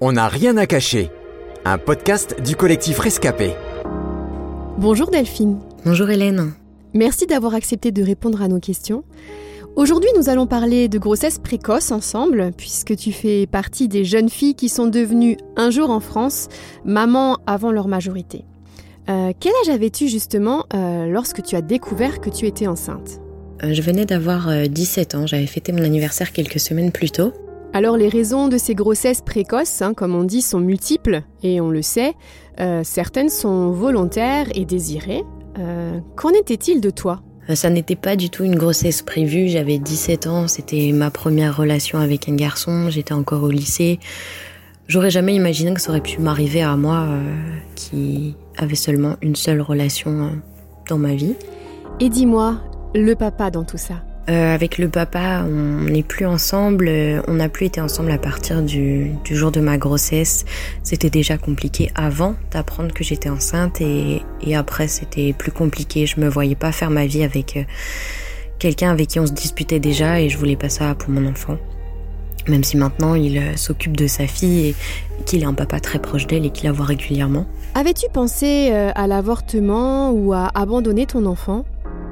On n'a rien à cacher. Un podcast du collectif Rescapé. Bonjour Delphine. Bonjour Hélène. Merci d'avoir accepté de répondre à nos questions. Aujourd'hui, nous allons parler de grossesse précoce ensemble, puisque tu fais partie des jeunes filles qui sont devenues un jour en France maman avant leur majorité. Euh, quel âge avais-tu justement euh, lorsque tu as découvert que tu étais enceinte? Euh, Je venais d'avoir euh, 17 ans, j'avais fêté mon anniversaire quelques semaines plus tôt. Alors les raisons de ces grossesses précoces, hein, comme on dit, sont multiples, et on le sait, Euh, certaines sont volontaires et désirées. Euh, Qu'en était-il de toi? Euh, Ça n'était pas du tout une grossesse prévue, j'avais 17 ans, c'était ma première relation avec un garçon, j'étais encore au lycée. J'aurais jamais imaginé que ça aurait pu m'arriver à moi euh, qui avait seulement une seule relation euh, dans ma vie. Et dis-moi, le papa dans tout ça? Euh, avec le papa, on n'est plus ensemble. euh, On n'a plus été ensemble à partir du, jour de ma grossesse. C'était déjà compliqué avant d'apprendre que j'étais enceinte et, après c'était plus compliqué. Je me voyais pas faire ma vie avec euh, quelqu'un avec qui on se disputait déjà et je voulais pas ça pour mon enfant. Même si maintenant il s'occupe de sa fille et qu'il est un papa très proche d'elle et qu'il la voit régulièrement. Avais-tu pensé à l'avortement ou à abandonner ton enfant?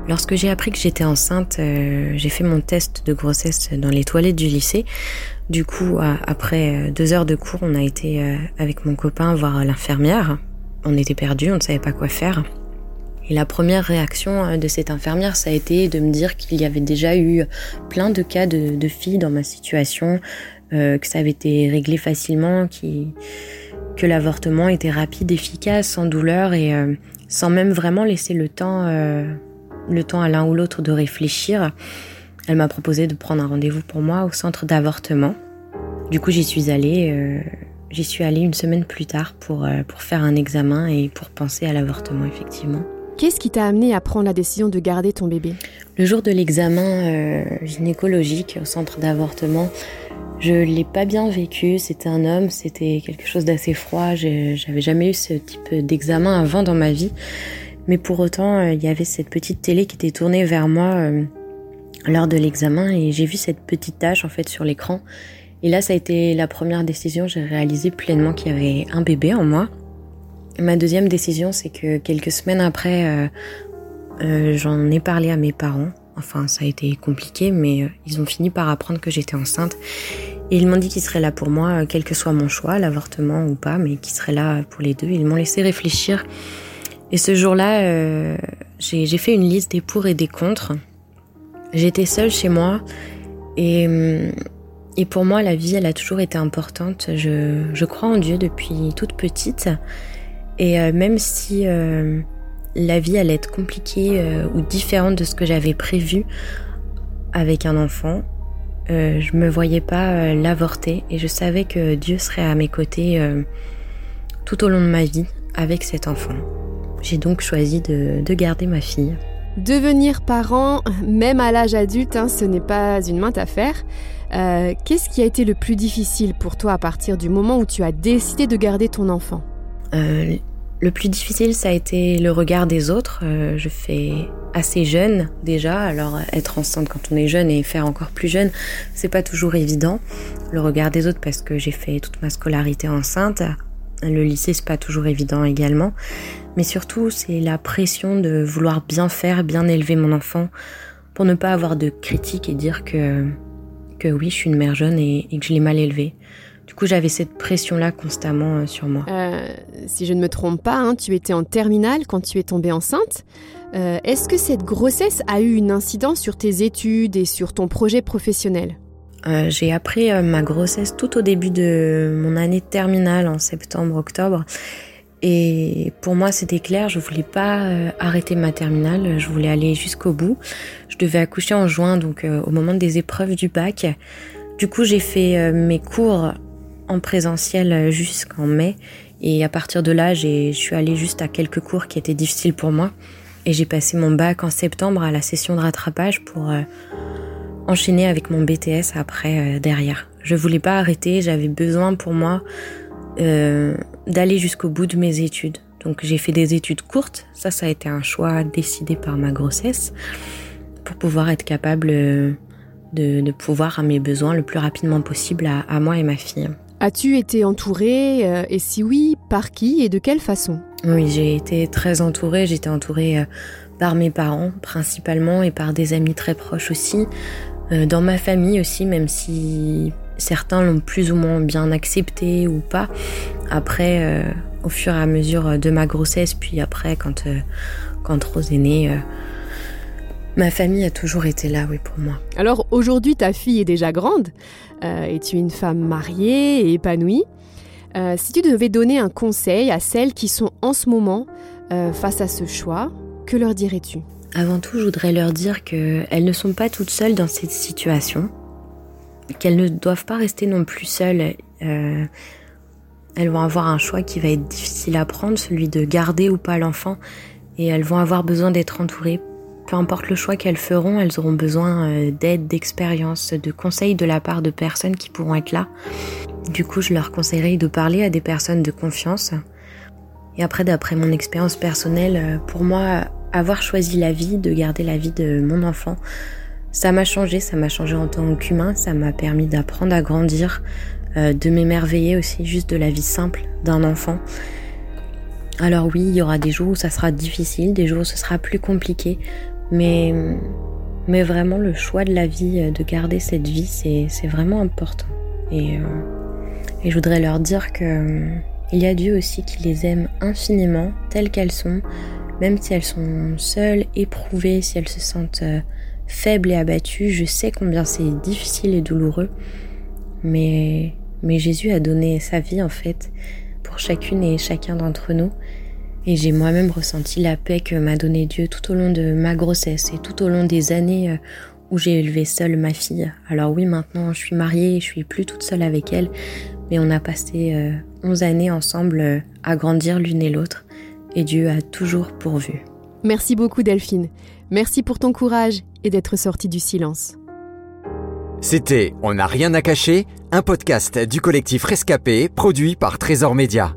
Lorsque j'ai appris que j'étais enceinte, euh, j'ai fait mon test de grossesse dans les toilettes du lycée. Du coup, après euh, deux heures de cours, on a été euh, avec mon copain voir l'infirmière. On était perdus, on ne savait pas quoi faire. Et la première réaction euh, de cette infirmière, ça a été de me dire qu'il y avait déjà eu plein de cas de, de filles dans ma situation, euh, que ça avait été réglé facilement, que l'avortement était rapide, efficace, sans douleur et euh, sans même vraiment laisser le temps le temps à l'un ou l'autre de réfléchir. Elle m'a proposé de prendre un rendez-vous pour moi au centre d'avortement. Du coup, j'y suis allée. euh, j'y suis allée une semaine plus tard pour, euh, pour faire un examen et pour penser à l'avortement, effectivement. Qu'est-ce qui t'a amené à prendre la décision de garder ton bébé? Le jour de l'examen euh, gynécologique au centre d'avortement, je l'ai pas bien vécu. C'était un homme, c'était quelque chose d'assez froid. J'avais jamais eu ce type d'examen avant dans ma vie. Mais pour autant, euh, il y avait cette petite télé qui était tournée vers moi euh, lors de l'examen et j'ai vu cette petite tache en fait sur l'écran. Et là, ça a été la première décision. J'ai réalisé pleinement qu'il y avait un bébé en moi. Ma deuxième décision, c'est que quelques semaines après, euh, euh, j'en ai parlé à mes parents. Enfin, ça a été compliqué, mais ils ont fini par apprendre que j'étais enceinte. Et ils m'ont dit qu'ils seraient là pour moi, quel que soit mon choix, l'avortement ou pas, mais qu'ils seraient là pour les deux. Ils m'ont laissé réfléchir. Et ce jour-là, euh, j'ai fait une liste des pour et des contre. J'étais seule chez moi et, hum, et pour moi, la vie, elle a toujours été importante. Je, crois en Dieu depuis toute petite. Et euh, même si euh, la vie allait être compliquée euh, ou différente de ce que j'avais prévu avec un enfant, euh, je me voyais pas euh, l'avorter et je savais que Dieu serait à mes côtés euh, tout au long de ma vie avec cet enfant. J'ai donc choisi de, de garder ma fille. Devenir parent, même à l'âge adulte, hein, ce n'est pas une mince affaire. Euh, Qu'est-ce qui a été le plus difficile pour toi à partir du moment où tu as décidé de garder ton enfant? Euh, le plus difficile, ça a été le regard des autres. Euh, je fais assez jeune déjà, alors être enceinte quand on est jeune et faire encore plus jeune, c'est pas toujours évident. Le regard des autres parce que j'ai fait toute ma scolarité enceinte. Le lycée, c'est pas toujours évident également. Mais surtout, c'est la pression de vouloir bien faire, bien élever mon enfant pour ne pas avoir de critiques et dire que, que oui, je suis une mère jeune et, que je l'ai mal élevé. Du coup, j'avais cette pression-là constamment euh, sur moi. Euh, Si je ne me trompe pas, hein, tu étais en terminale quand tu es tombée enceinte. Euh, Est-ce que cette grossesse a eu une incidence sur tes études et sur ton projet professionnel? Euh, j'ai appris euh, ma grossesse tout au début de mon année de terminale en septembre-octobre. Et pour moi, c'était clair, je voulais pas euh, arrêter ma terminale, je voulais aller jusqu'au bout. Je devais accoucher en juin, donc au moment des épreuves du bac. Du coup, j'ai fait mes cours en présentiel jusqu'en mai. Et à partir de là, je suis allée juste à quelques cours qui étaient difficiles pour moi. Et j'ai passé mon bac en septembre à la session de rattrapage pour enchaîner avec mon BTS après euh, derrière. Je voulais pas arrêter, j'avais besoin pour moi euh, d'aller jusqu'au bout de mes études. Donc j'ai fait des études courtes, ça ça a été un choix décidé par ma grossesse pour pouvoir être capable euh, de, de pouvoir à mes besoins le plus rapidement possible à, à moi et ma fille. As-tu été entourée euh, Et si oui, par qui et de quelle façon? Oui, j'ai été très entourée. J'étais entourée euh, par mes parents principalement et par des amis très proches aussi. Euh, dans ma famille aussi, même si certains l'ont plus ou moins bien accepté ou pas. Après, au fur et à mesure de ma grossesse, puis après, quand, quand Rose est née, Ma famille a toujours été là, oui, pour moi. Alors aujourd'hui, ta fille est déjà grande euh, et tu es une femme mariée et épanouie? Euh, si tu devais donner un conseil à celles qui sont en ce moment euh, face à ce choix, que leur dirais-tu? Avant tout, je voudrais leur dire qu'elles ne sont pas toutes seules dans cette situation, qu'elles ne doivent pas rester non plus seules. elles vont avoir un choix qui va être difficile à prendre, celui de garder ou pas l'enfant, et elles vont avoir besoin d'être entourées peu importe le choix qu'elles feront, elles auront besoin euh, d'aide, d'expérience, de conseils de la part de personnes qui pourront être là. Du coup, je leur conseillerais de parler à des personnes de confiance. Et après, d'après mon expérience personnelle, euh, pour moi, avoir choisi la vie, de garder la vie de mon enfant, ça m'a changé, ça m'a changé en tant qu'humain, ça m'a permis d'apprendre à grandir, euh, de m'émerveiller aussi juste de la vie simple d'un enfant. Alors oui, il y aura des jours où ça sera difficile, des jours où ce sera plus compliqué, mais, vraiment, le choix de la vie, euh, de garder cette vie, c'est vraiment important. Et, euh, et, je voudrais leur dire que il y a Dieu aussi qui les aime infiniment, telles qu'elles sont, même si elles sont seules, éprouvées, si elles se sentent faibles et abattues. Je sais combien c'est difficile et douloureux, mais, mais Jésus a donné sa vie en fait pour chacune et chacun d'entre nous. Et j'ai moi-même ressenti la paix que m'a donné Dieu tout au long de ma grossesse et tout au long des années euh, où j'ai élevé seule ma fille. Alors oui, maintenant je suis mariée, je suis plus toute seule avec elle, mais on a passé 11 euh, années ensemble euh, à grandir l'une et l'autre et Dieu a toujours pourvu. Merci beaucoup Delphine. Merci pour ton courage et d'être sortie du silence. C'était On n'a rien à cacher, un podcast du collectif Rescapé produit par Trésor Média.